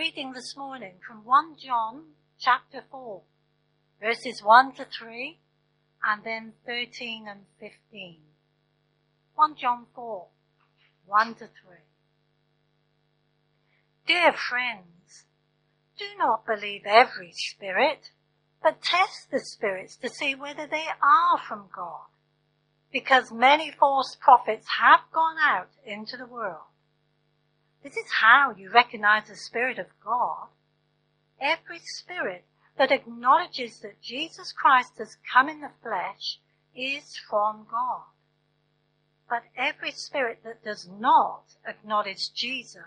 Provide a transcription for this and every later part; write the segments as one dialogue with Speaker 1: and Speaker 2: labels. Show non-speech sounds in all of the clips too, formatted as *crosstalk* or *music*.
Speaker 1: reading this morning from 1 John chapter 4, verses 1 to 3, and then 13 and 15. 1 John 4, 1 to 3. Dear friends, do not believe every spirit, but test the spirits to see whether they are from God, because many false prophets have gone out into the world. This is how you recognize the Spirit of God. Every spirit that acknowledges that Jesus Christ has come in the flesh is from God. But every spirit that does not acknowledge Jesus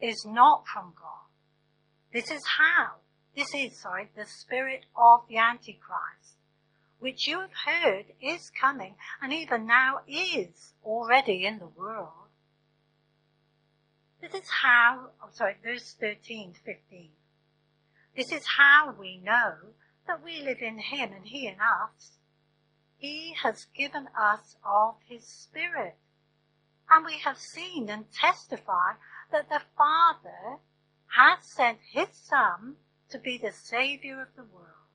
Speaker 1: is not from God. This is how, this is, sorry, the spirit of the Antichrist, which you have heard is coming and even now is already in the world. This is how, oh, sorry, verse 13 to 15. This is how we know that we live in Him and He in us. He has given us of His Spirit. And we have seen and testify that the Father has sent His Son to be the Saviour of the world.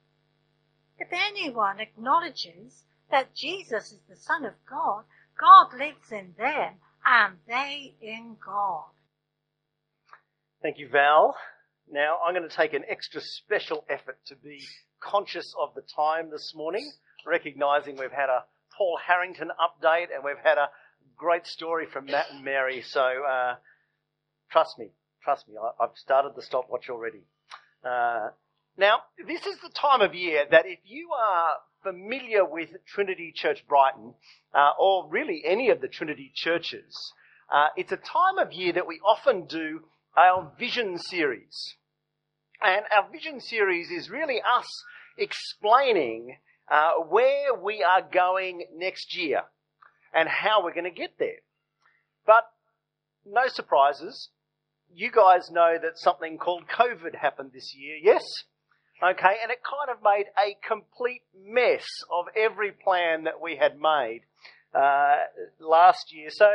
Speaker 1: If anyone acknowledges that Jesus is the Son of God, God lives in them and they in God.
Speaker 2: Thank you, Val. Now, I'm going to take an extra special effort to be conscious of the time this morning, recognizing we've had a Paul Harrington update and we've had a great story from Matt and Mary. So, uh, trust me, trust me, I, have started the stopwatch already. Uh, now, this is the time of year that if you are familiar with Trinity Church Brighton, uh, or really any of the Trinity churches, uh, it's a time of year that we often do our vision series. And our vision series is really us explaining uh, where we are going next year and how we're going to get there. But no surprises. You guys know that something called COVID happened this year, yes? Okay, and it kind of made a complete mess of every plan that we had made uh, last year. So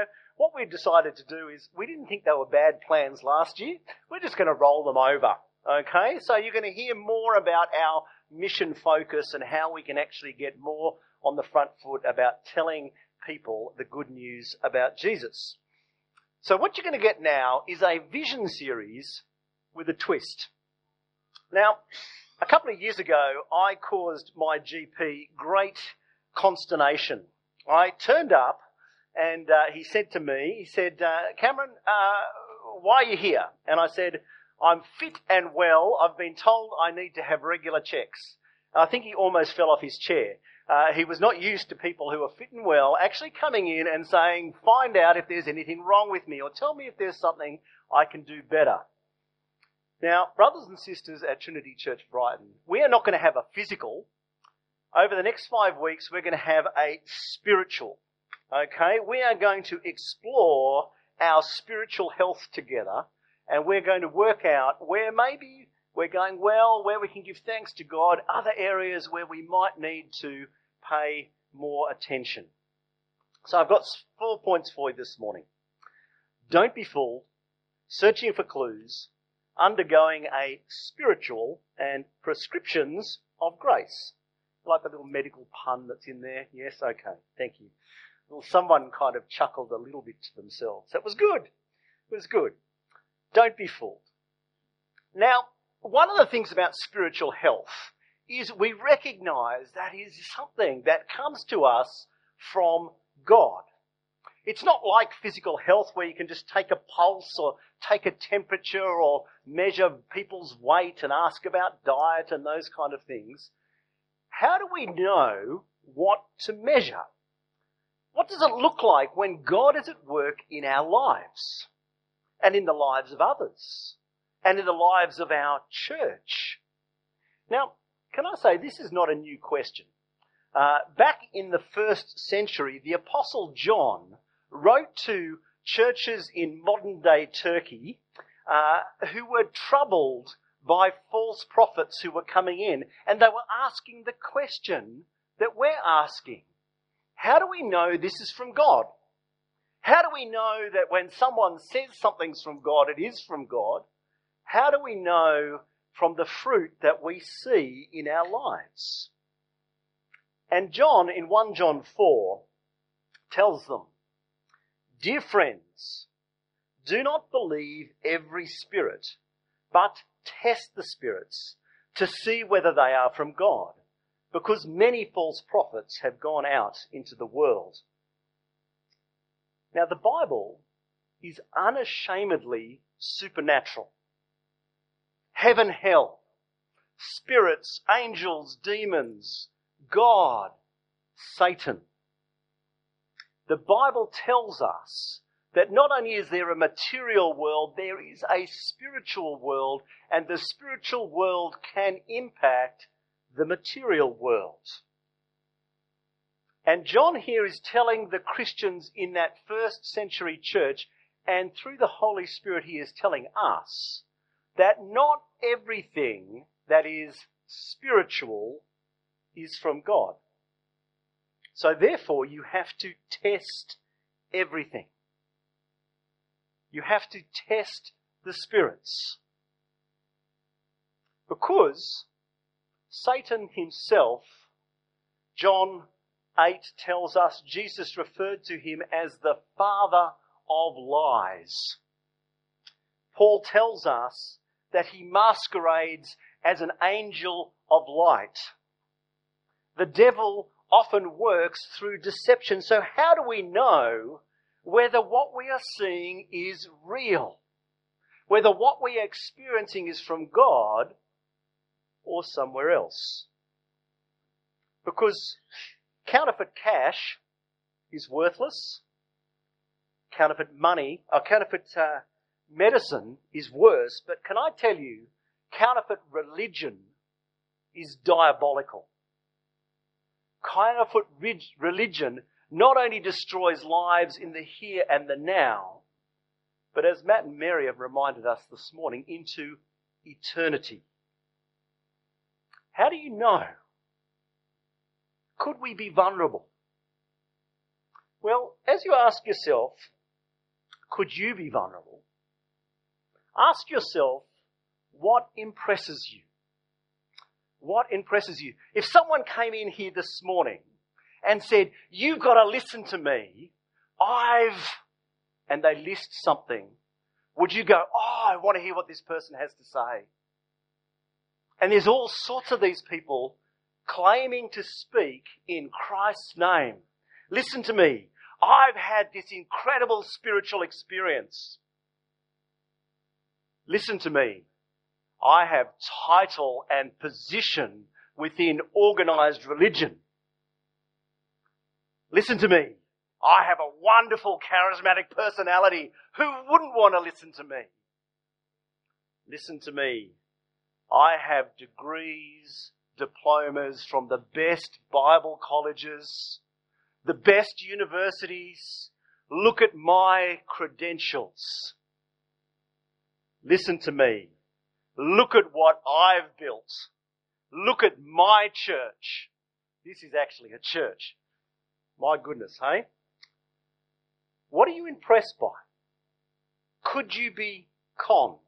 Speaker 2: what we've decided to do is we didn't think they were bad plans last year. We're just going to roll them over. Okay, so you're going to hear more about our mission focus and how we can actually get more on the front foot about telling people the good news about Jesus. So what you're going to get now is a vision series with a twist. Now, a couple of years ago, I caused my GP great consternation. I turned up and uh, he said to me, he said, uh, Cameron, uh, why are you here? And I said, I'm fit and well. I've been told I need to have regular checks. I think he almost fell off his chair. Uh, he was not used to people who are fit and well actually coming in and saying, find out if there's anything wrong with me or tell me if there's something I can do better. Now, brothers and sisters at Trinity Church Brighton, we are not going to have a physical. Over the next five weeks, we're going to have a spiritual. Okay, we are going to explore our spiritual health together and we're going to work out where maybe we're going well, where we can give thanks to God, other areas where we might need to pay more attention. So I've got four points for you this morning. Don't be fooled, searching for clues, undergoing a spiritual and prescriptions of grace. Like the little medical pun that's in there. Yes, okay, thank you. Well, someone kind of chuckled a little bit to themselves. That was good. It was good. Don't be fooled. Now, one of the things about spiritual health is we recognize that is something that comes to us from God. It's not like physical health where you can just take a pulse or take a temperature or measure people's weight and ask about diet and those kind of things. How do we know what to measure? What does it look like when God is at work in our lives and in the lives of others and in the lives of our church? Now, can I say this is not a new question? Uh, back in the first century, the Apostle John wrote to churches in modern day Turkey uh, who were troubled by false prophets who were coming in, and they were asking the question that we're asking how do we know this is from God? How do we know that when someone says something's from God, it is from God? How do we know from the fruit that we see in our lives? And John, in 1 John 4, tells them, Dear friends, do not believe every spirit, but test the spirits to see whether they are from God, because many false prophets have gone out into the world. Now, the Bible is unashamedly supernatural. Heaven, hell, spirits, angels, demons, God, Satan. The Bible tells us that not only is there a material world, there is a spiritual world, and the spiritual world can impact the material world. And John here is telling the Christians in that first century church, and through the Holy Spirit, he is telling us that not everything that is spiritual is from God. So therefore, you have to test everything. You have to test the spirits. Because Satan himself, John 8 tells us Jesus referred to him as the father of lies. Paul tells us that he masquerades as an angel of light. The devil often works through deception. So how do we know whether what we are seeing is real, whether what we are experiencing is from God or somewhere else. Because counterfeit cash is worthless, counterfeit money, or counterfeit uh, medicine is worse, but can I tell you, counterfeit religion is diabolical. Counterfeit religion not only destroys lives in the here and the now, but as Matt and Mary have reminded us this morning, into eternity. How do you know? Could we be vulnerable? Well, as you ask yourself, could you be vulnerable? Ask yourself, what impresses you? What impresses you? If someone came in here this morning and said, You've got to listen to me. I've, and they list something, would you go, Oh, I want to hear what this person has to say? And there's all sorts of these people claiming to speak in Christ's name. Listen to me. I've had this incredible spiritual experience. Listen to me. I have title and position within organized religion. Listen to me. I have a wonderful charismatic personality. Who wouldn't want to listen to me? Listen to me. I have degrees, diplomas from the best Bible colleges, the best universities. Look at my credentials. Listen to me. Look at what I've built. Look at my church. This is actually a church. My goodness, hey? What are you impressed by? Could you be conned?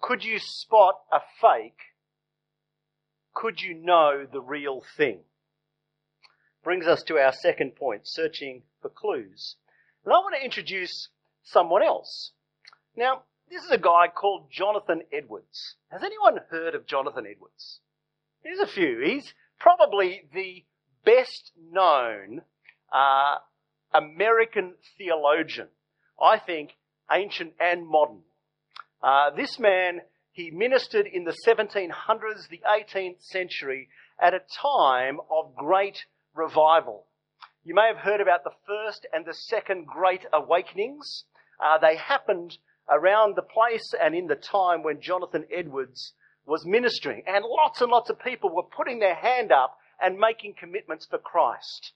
Speaker 2: Could you spot a fake? Could you know the real thing? Brings us to our second point, searching for clues. And I want to introduce someone else. Now, this is a guy called Jonathan Edwards. Has anyone heard of Jonathan Edwards? There's a few. He's probably the best known uh, American theologian, I think, ancient and modern. Uh, this man, he ministered in the 1700s, the 18th century, at a time of great revival. You may have heard about the first and the second great awakenings. Uh, they happened around the place and in the time when Jonathan Edwards was ministering. And lots and lots of people were putting their hand up and making commitments for Christ.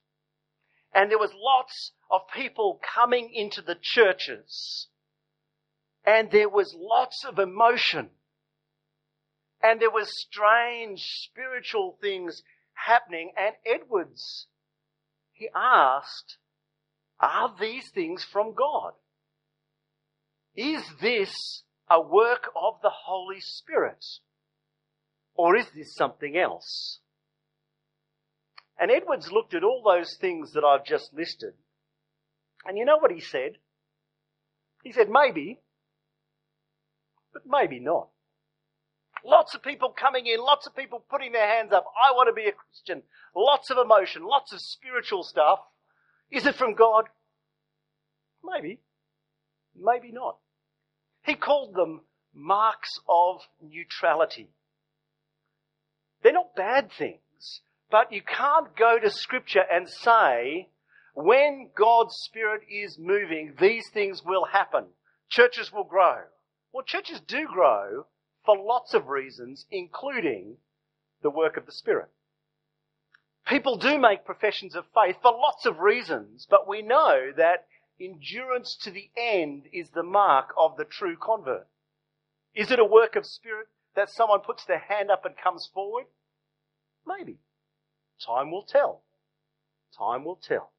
Speaker 2: And there was lots of people coming into the churches. And there was lots of emotion. And there was strange spiritual things happening. And Edwards, he asked, are these things from God? Is this a work of the Holy Spirit? Or is this something else? And Edwards looked at all those things that I've just listed. And you know what he said? He said, maybe, but maybe not. Lots of people coming in, lots of people putting their hands up. I want to be a Christian. Lots of emotion, lots of spiritual stuff. Is it from God? Maybe. Maybe not. He called them marks of neutrality. They're not bad things, but you can't go to scripture and say, when God's Spirit is moving, these things will happen. Churches will grow. Well, churches do grow for lots of reasons, including the work of the Spirit. People do make professions of faith for lots of reasons, but we know that endurance to the end is the mark of the true convert. Is it a work of spirit that someone puts their hand up and comes forward? Maybe. Time will tell. Time will tell.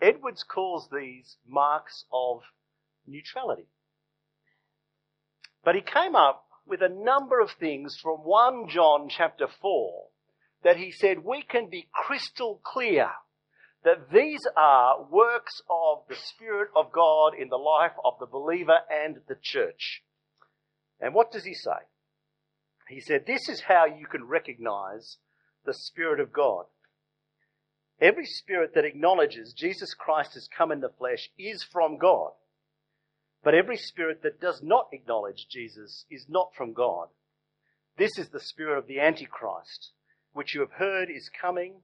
Speaker 2: Edwards calls these marks of neutrality. But he came up with a number of things from 1 John chapter 4 that he said we can be crystal clear that these are works of the Spirit of God in the life of the believer and the church. And what does he say? He said, This is how you can recognize the Spirit of God. Every spirit that acknowledges Jesus Christ has come in the flesh is from God. But every spirit that does not acknowledge Jesus is not from God. This is the spirit of the Antichrist, which you have heard is coming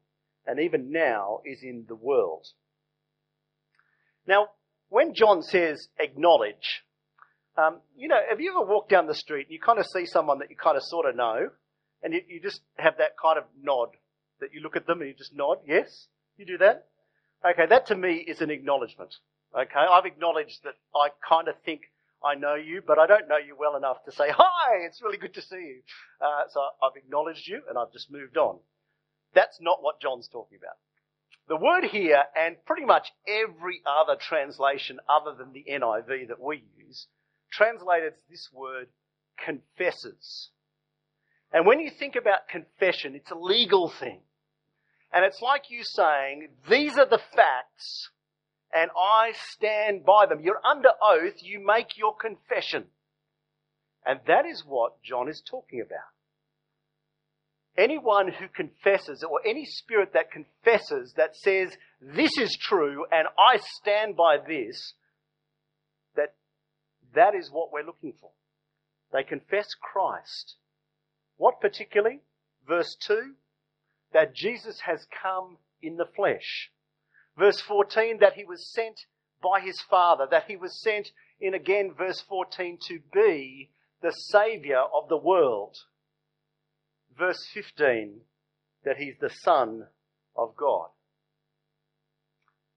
Speaker 2: and even now is in the world. Now, when John says acknowledge, um, you know, have you ever walked down the street and you kind of see someone that you kind of sort of know, and you, you just have that kind of nod that you look at them and you just nod, yes? You do that? Okay, that to me is an acknowledgement. Okay, I've acknowledged that I kind of think I know you, but I don't know you well enough to say, hi, it's really good to see you. Uh, so I've acknowledged you and I've just moved on. That's not what John's talking about. The word here, and pretty much every other translation other than the NIV that we use, translated this word confesses. And when you think about confession, it's a legal thing. And it's like you saying, these are the facts, and I stand by them. You're under oath, you make your confession. And that is what John is talking about. Anyone who confesses, or any spirit that confesses, that says, this is true and I stand by this, that that is what we're looking for. They confess Christ. What particularly? Verse 2, that Jesus has come in the flesh. Verse 14, that he was sent by his Father, that he was sent in again, verse 14, to be the Saviour of the world verse 15 that he's the Son of God.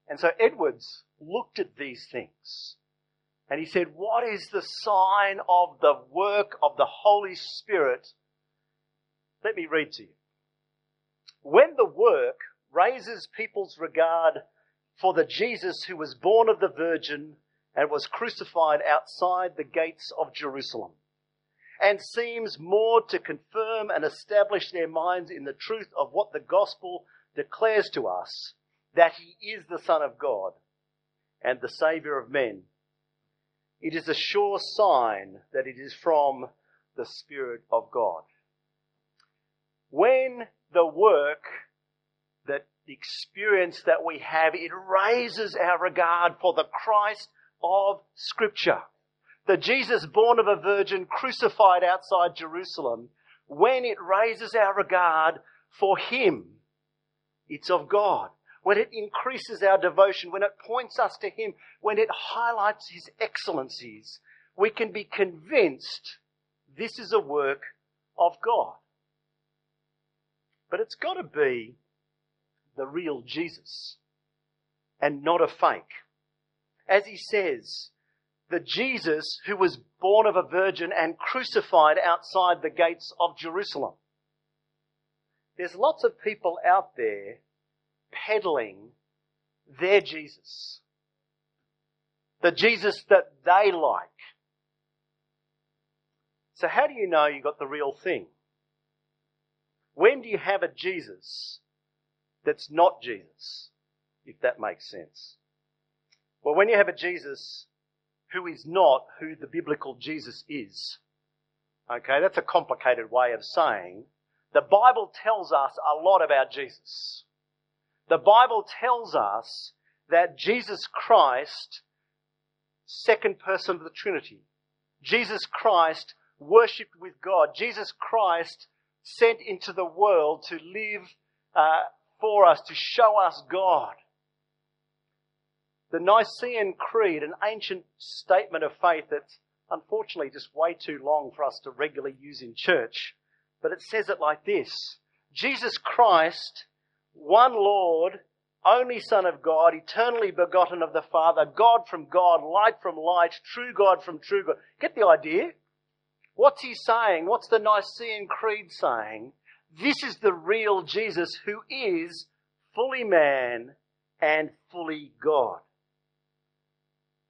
Speaker 2: And so Edwards looked at these things and he said, What is the sign of the work of the Holy Spirit? Let me read to you. When the work raises people's regard for the Jesus who was born of the Virgin and was crucified outside the gates of Jerusalem and seems more to confirm and establish their minds in the truth of what the gospel declares to us that he is the Son of God and the Saviour of men. It is a sure sign that it is from the Spirit of God. When the work that the experience that we have, it raises our regard for the Christ of Scripture the Jesus born of a virgin crucified outside Jerusalem, when it raises our regard for Him, it's of God. When it increases our devotion, when it points us to Him, when it highlights His excellencies, we can be convinced this is a work of God. But it's got to be the real Jesus and not a fake. As he says, the Jesus who was born of a virgin and crucified outside the gates of Jerusalem. There's lots of people out there peddling their Jesus. The Jesus that they like. So, how do you know you got the real thing? When do you have a Jesus that's not Jesus, if that makes sense? Well, when you have a Jesus who is not who the biblical Jesus is. Okay, that's a complicated way of saying the Bible tells us a lot about Jesus. The Bible tells us that Jesus Christ, second person of the Trinity, Jesus Christ worshipped with God, Jesus Christ sent into the world to live uh, for us, to show us God. The Nicene Creed, an ancient statement of faith that's unfortunately just way too long for us to regularly use in church, but it says it like this Jesus Christ, one Lord, only Son of God, eternally begotten of the Father, God from God, light from light, true God from true God. Get the idea? What's he saying? What's the Nicene Creed saying? This is the real Jesus who is fully man and fully God.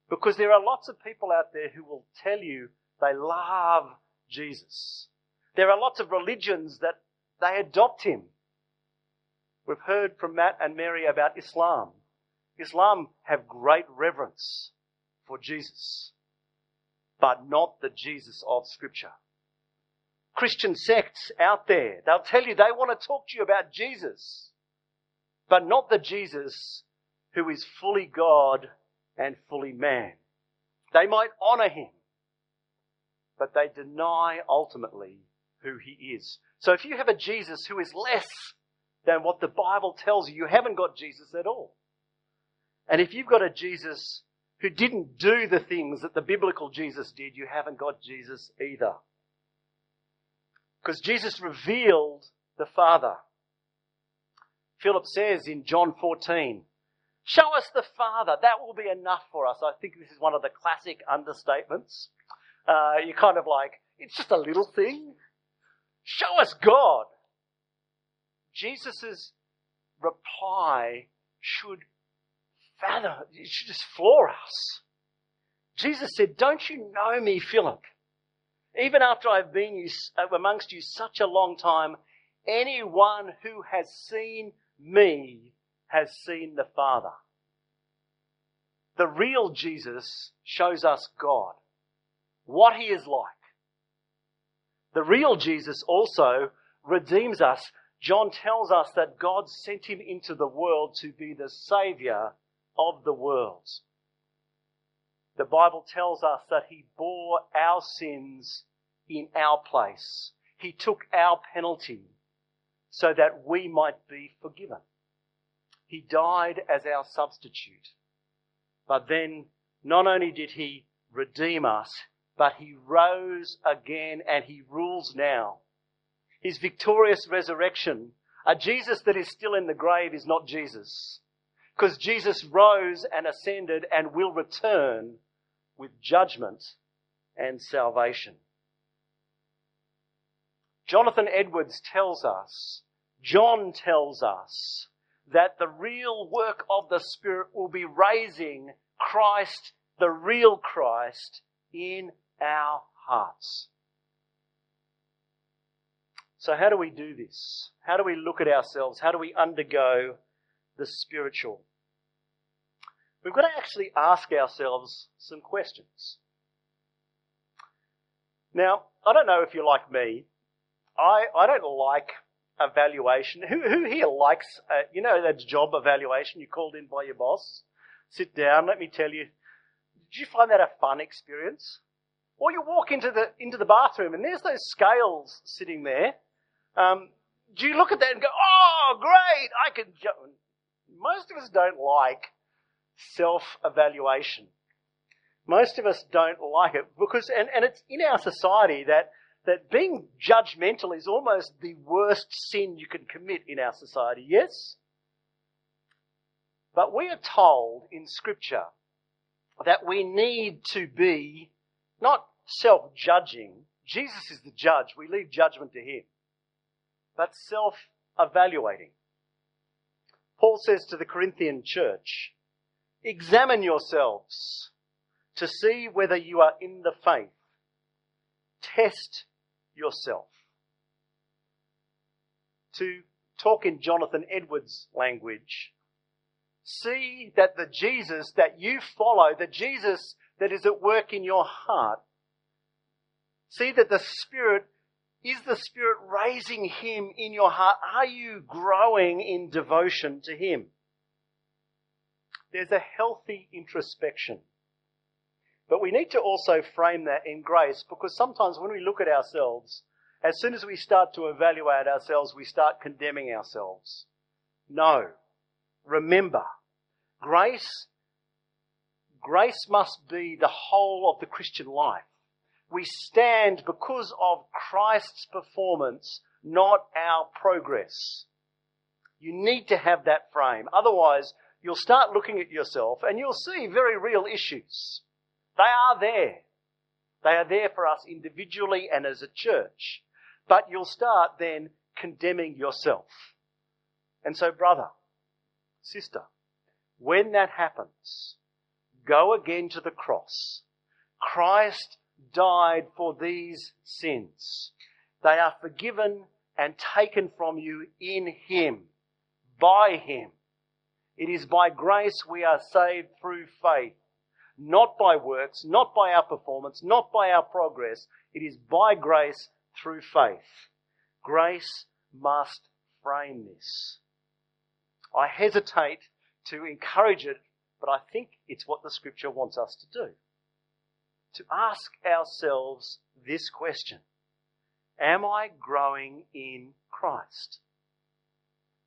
Speaker 2: Because there are lots of people out there who will tell you they love Jesus. There are lots of religions that they adopt him. We've heard from Matt and Mary about Islam. Islam have great reverence for Jesus but not the Jesus of Scripture. Christian sects out there, they'll tell you they want to talk to you about Jesus, but not the Jesus who is fully God and fully man. They might honor him, but they deny ultimately who he is. So if you have a Jesus who is less than what the Bible tells you, you haven't got Jesus at all. And if you've got a Jesus who didn't do the things that the biblical Jesus did, you haven't got Jesus either. Because Jesus revealed the Father. Philip says in John 14, Show us the Father. That will be enough for us. I think this is one of the classic understatements. Uh, you're kind of like, it's just a little thing. Show us God. Jesus' reply should fathom, it should just floor us. Jesus said, Don't you know me, Philip? Even after I've been uh, amongst you such a long time, anyone who has seen me has seen the Father. The real Jesus shows us God, what he is like. The real Jesus also redeems us. John tells us that God sent him into the world to be the Saviour of the world. The Bible tells us that He bore our sins in our place. He took our penalty so that we might be forgiven. He died as our substitute. But then, not only did He redeem us, but He rose again and He rules now. His victorious resurrection, a Jesus that is still in the grave is not Jesus. Because Jesus rose and ascended and will return with judgment and salvation. Jonathan Edwards tells us, John tells us, that the real work of the Spirit will be raising Christ, the real Christ, in our hearts. So, how do we do this? How do we look at ourselves? How do we undergo the spiritual? We've got to actually ask ourselves some questions. Now, I don't know if you're like me. I, I don't like evaluation. Who, who here likes, uh, you know, that job evaluation you called in by your boss? Sit down, let me tell you. Did you find that a fun experience? Or you walk into the, into the bathroom and there's those scales sitting there. Um, do you look at that and go, oh, great, I can? Most of us don't like self evaluation. Most of us don't like it because, and, and it's in our society that, that being judgmental is almost the worst sin you can commit in our society, yes? But we are told in Scripture that we need to be not self judging. Jesus is the judge. We leave judgment to him. But self evaluating. Paul says to the Corinthian church, Examine yourselves to see whether you are in the faith. test yourself. To talk in Jonathan Edwards' language, see that the Jesus that you follow, the Jesus that is at work in your heart, see that the Spirit is the Spirit raising Him in your heart? Are you growing in devotion to Him? There's a healthy introspection. But we need to also frame that in grace because sometimes when we look at ourselves, as soon as we start to evaluate ourselves, we start condemning ourselves. No. Remember, grace, grace must be the whole of the Christian life. We stand because of Christ's performance, not our progress. You need to have that frame. Otherwise, you'll start looking at yourself and you'll see very real issues. They are there. They are there for us individually and as a church. But you'll start then condemning yourself. And so, brother, sister, when that happens, go again to the cross. Christ died for these sins. They are forgiven and taken from you in Him, by Him. It is by grace we are saved through faith, not by works, not by our performance, not by our progress. It is by grace through faith. Grace must frame this. I hesitate to encourage it, but I think it's what the scripture wants us to do. To ask ourselves this question. Am I growing in Christ?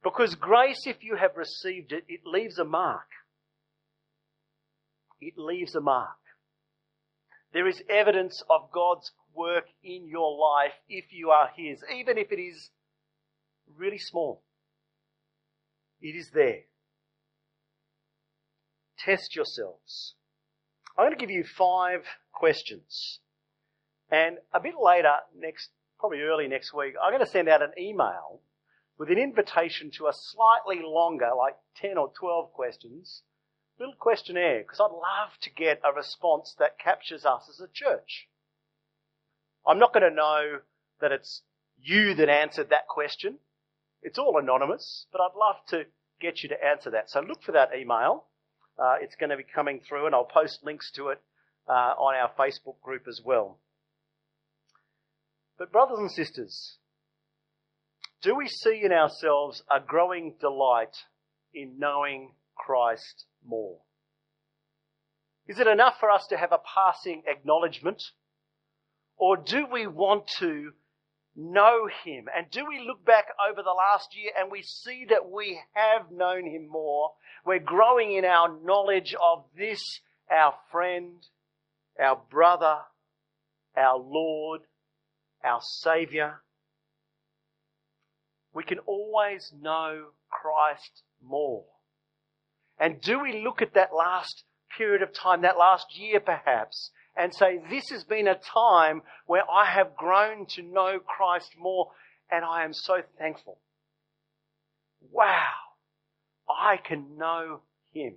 Speaker 2: Because grace, if you have received it, it leaves a mark. It leaves a mark. There is evidence of God's work in your life if you are His, even if it is really small. It is there. Test yourselves. I'm going to give you five questions. And a bit later, next, probably early next week, I'm going to send out an email with an invitation to a slightly longer, like 10 or 12 questions, little questionnaire, because I'd love to get a response that captures us as a church. I'm not going to know that it's you that answered that question. It's all anonymous, but I'd love to get you to answer that. So look for that email. Uh, it's going to be coming through, and I'll post links to it uh, on our Facebook group as well. But, brothers and sisters, do we see in ourselves a growing delight in knowing Christ more? Is it enough for us to have a passing acknowledgement? Or do we want to know Him? And do we look back over the last year and we see that we have known Him more? We're growing in our knowledge of this, our friend, our brother, our Lord, our Saviour we can always know Christ more. And do we look at that last period of time, that last year perhaps, and say, this has been a time where I have grown to know Christ more and I am so thankful. Wow! I can know Him.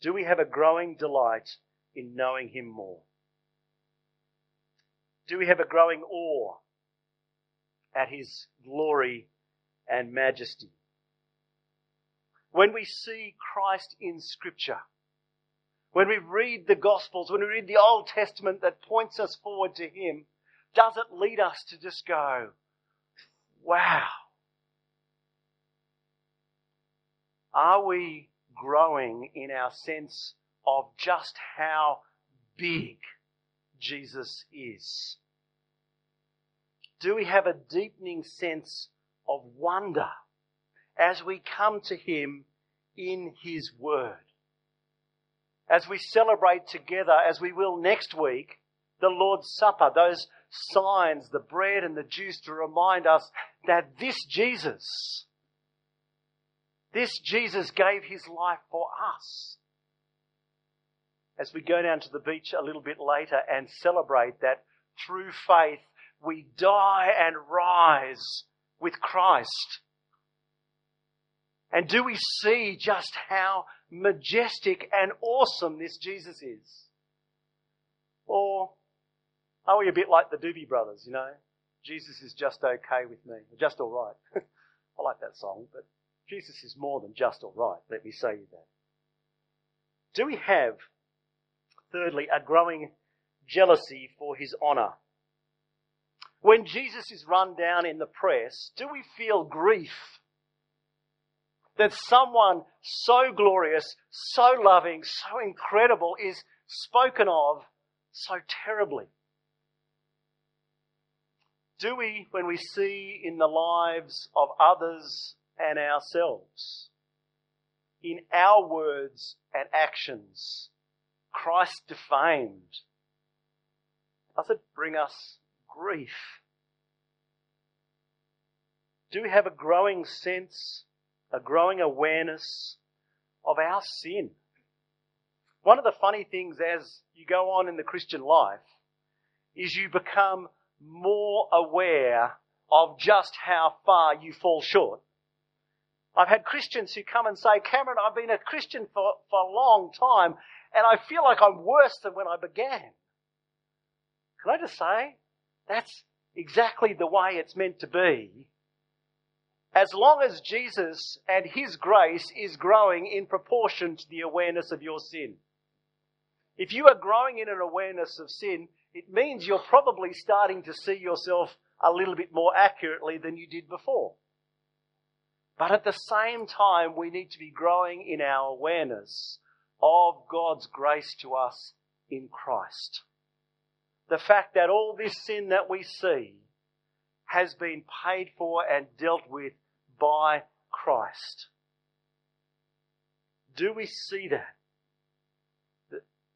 Speaker 2: Do we have a growing delight in knowing Him more? Do we have a growing awe at his glory and majesty. When we see Christ in Scripture, when we read the Gospels, when we read the Old Testament that points us forward to Him, does it lead us to just go, wow? Are we growing in our sense of just how big Jesus is? Do we have a deepening sense of wonder as we come to Him in His Word? As we celebrate together, as we will next week, the Lord's Supper, those signs, the bread and the juice to remind us that this Jesus, this Jesus gave His life for us. As we go down to the beach a little bit later and celebrate that through faith we die and rise with Christ? And do we see just how majestic and awesome this Jesus is? Or Are we a bit like the Doobie Brothers, you know? Jesus is just okay with me, just all right. *laughs* I like that song, but Jesus is more than just all right. Let me say that. Do we have, thirdly, a growing jealousy for his honour? When Jesus is run down in the press, do we feel grief that someone so glorious, so loving, so incredible is spoken of so terribly? Do we, when we see in the lives of others and ourselves, in our words and actions, Christ defamed, does it bring us grief? Do we have a growing sense, a growing awareness of our sin? One of the funny things as you go on in the Christian life is you become more aware of just how far you fall short. I've had Christians who come and say, Cameron, I've been a Christian for, for a long time and I feel like I'm worse than when I began. Can I just say, that's exactly the way it's meant to be. As long as Jesus and His grace is growing in proportion to the awareness of your sin. If you are growing in an awareness of sin, it means you're probably starting to see yourself a little bit more accurately than you did before. But at the same time, we need to be growing in our awareness of God's grace to us in Christ. The fact that all this sin that we see has been paid for and dealt with by Christ. Do we see that?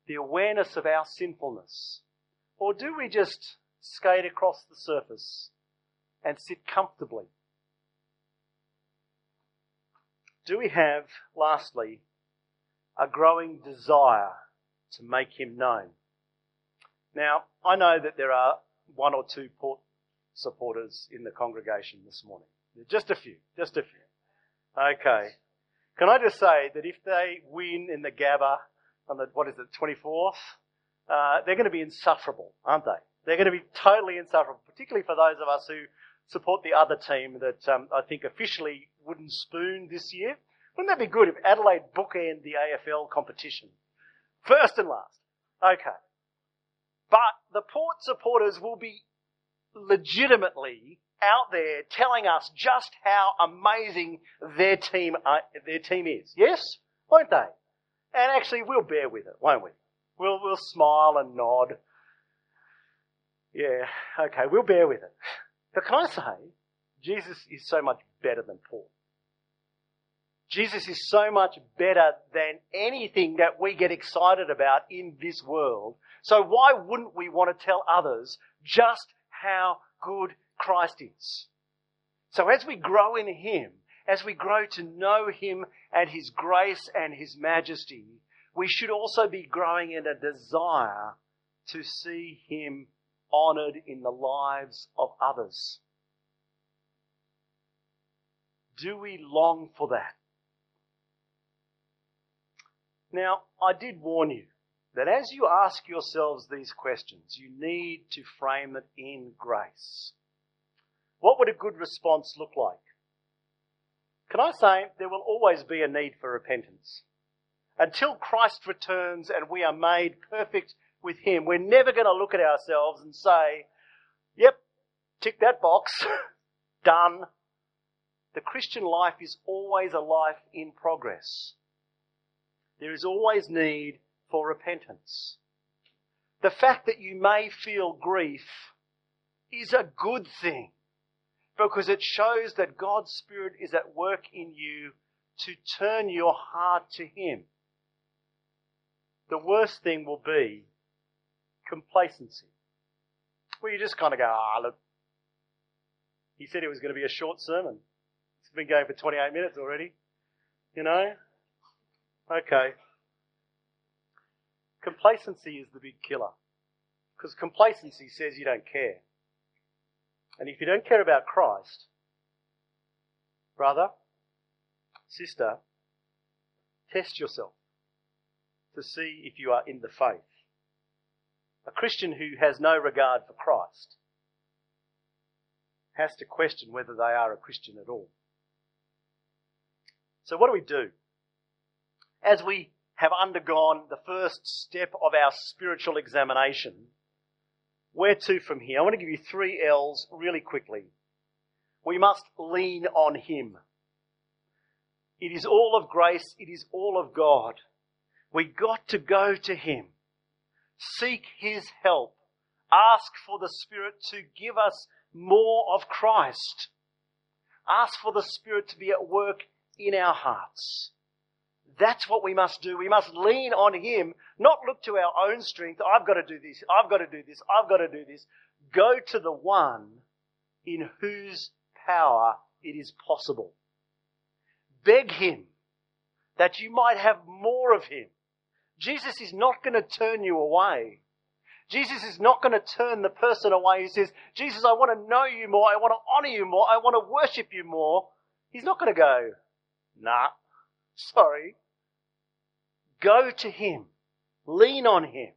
Speaker 2: The, awareness of our sinfulness or do we just skate across the surface and sit comfortably? Do we have, lastly, a growing desire to make him known? Now, I know that there are one or two port supporters in the congregation this morning. Just a few, just a few. Okay. Can I just say that if they win in the Gabba on the, what is it, 24th, uh, they're going to be insufferable, aren't they? They're going to be totally insufferable, particularly for those of us who support the other team that um, I think officially wooden spoon this year. Wouldn't that be good if Adelaide bookend the AFL competition? First and last. Okay. But the Port supporters will be legitimately out there telling us just how amazing their team, uh, their team is. Yes? Won't they? And actually, we'll bear with it, won't we? We'll, we'll smile and nod. Yeah, okay, we'll bear with it. But can I say, Jesus is so much better than Port. Jesus is so much better than anything that we get excited about in this world. So why wouldn't we want to tell others just how good Christ is? So as we grow in Him, as we grow to know Him and His grace and His majesty, we should also be growing in a desire to see Him honoured in the lives of others. Do we long for that? Now, I did warn you that as you ask yourselves these questions, you need to frame it in grace. What would a good response look like? Can I say there will always be a need for repentance? until Christ returns and we are made perfect with Him, we're never going to look at ourselves and say, yep, tick that box, *laughs* done. The Christian life is always a life in progress. There is always need for repentance. The fact that you may feel grief is a good thing because it shows that God's Spirit is at work in you to turn your heart to Him the worst thing will be complacency. Where you just kind of go, ah, look, he said it was going to be a short sermon. It's been going for 28 minutes already. You know? Okay. Complacency is the big killer. Because complacency says you don't care. And if you don't care about Christ, brother, sister, test yourself to see if you are in the faith. A Christian who has no regard for Christ has to question whether they are a Christian at all. So what do we do? As we have undergone the first step of our spiritual examination, where to from here? I want to give you three L's really quickly. We must lean on Him. It is all of grace. It is all of God. We got to go to Him. Seek His help. Ask for the Spirit to give us more of Christ. Ask for the Spirit to be at work in our hearts. That's what we must do. We must lean on Him, not look to our own strength. I've got to do this. I've got to do this. I've got to do this. Go to the one in whose power it is possible. Beg Him that you might have more of Him. Jesus is not going to turn you away. Jesus is not going to turn the person away who says, Jesus, I want to know you more. I want to honor you more. I want to worship you more. He's not going to go, nah, sorry. Go to Him. Lean on Him.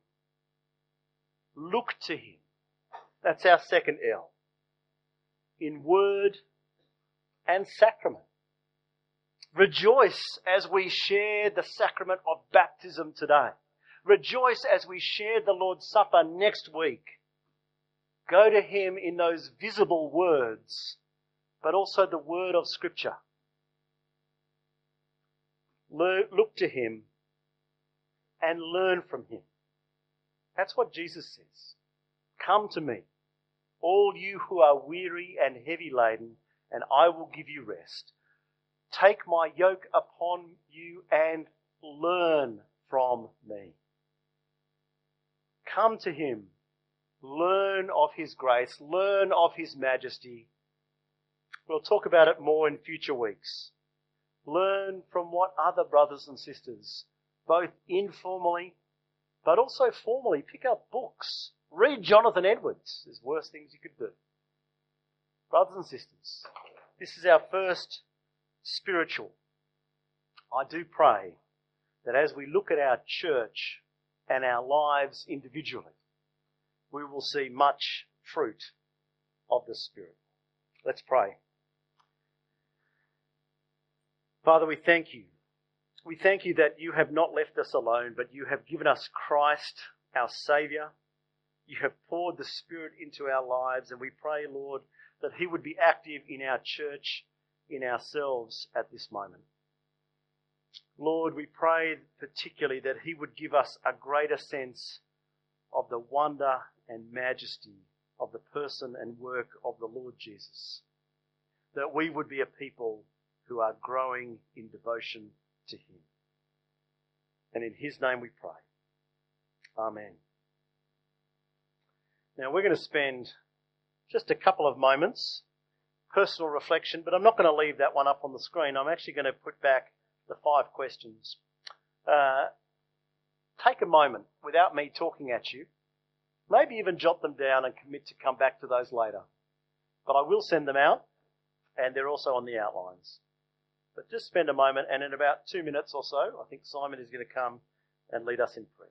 Speaker 2: Look to Him. That's our second L. In word and sacrament. Rejoice as we share the sacrament of baptism today. Rejoice as we share the Lord's Supper next week. Go to Him in those visible words, but also the word of Scripture. Look to Him and learn from Him. That's what Jesus says. Come to me, all you who are weary and heavy laden, and I will give you rest. Take my yoke upon you and learn from me. Come to him. Learn of his grace. Learn of his majesty. We'll talk about it more in future weeks. Learn from what other brothers and sisters, both informally but also formally, pick up books. Read Jonathan Edwards. There's worse things you could do. Brothers and sisters, this is our first spiritual. I do pray that as we look at our church and our lives individually, we will see much fruit of the Spirit. Let's pray. Father, we thank you. We thank you that you have not left us alone, but you have given us Christ, our Saviour. You have poured the Spirit into our lives, and we pray, Lord, that He would be active in our church in ourselves at this moment. Lord, we pray particularly that He would give us a greater sense of the wonder and majesty of the person and work of the Lord Jesus. That we would be a people who are growing in devotion to Him. And in His name we pray. Amen. Now we're going to spend just a couple of moments personal reflection, but I'm not going to leave that one up on the screen. I'm actually going to put back the five questions. Uh, take a moment without me talking at you. Maybe even jot them down and commit to come back to those later. But I will send them out, and they're also on the outlines. But just spend a moment, and in about two minutes or so, I think Simon is going to come and lead us in prayer.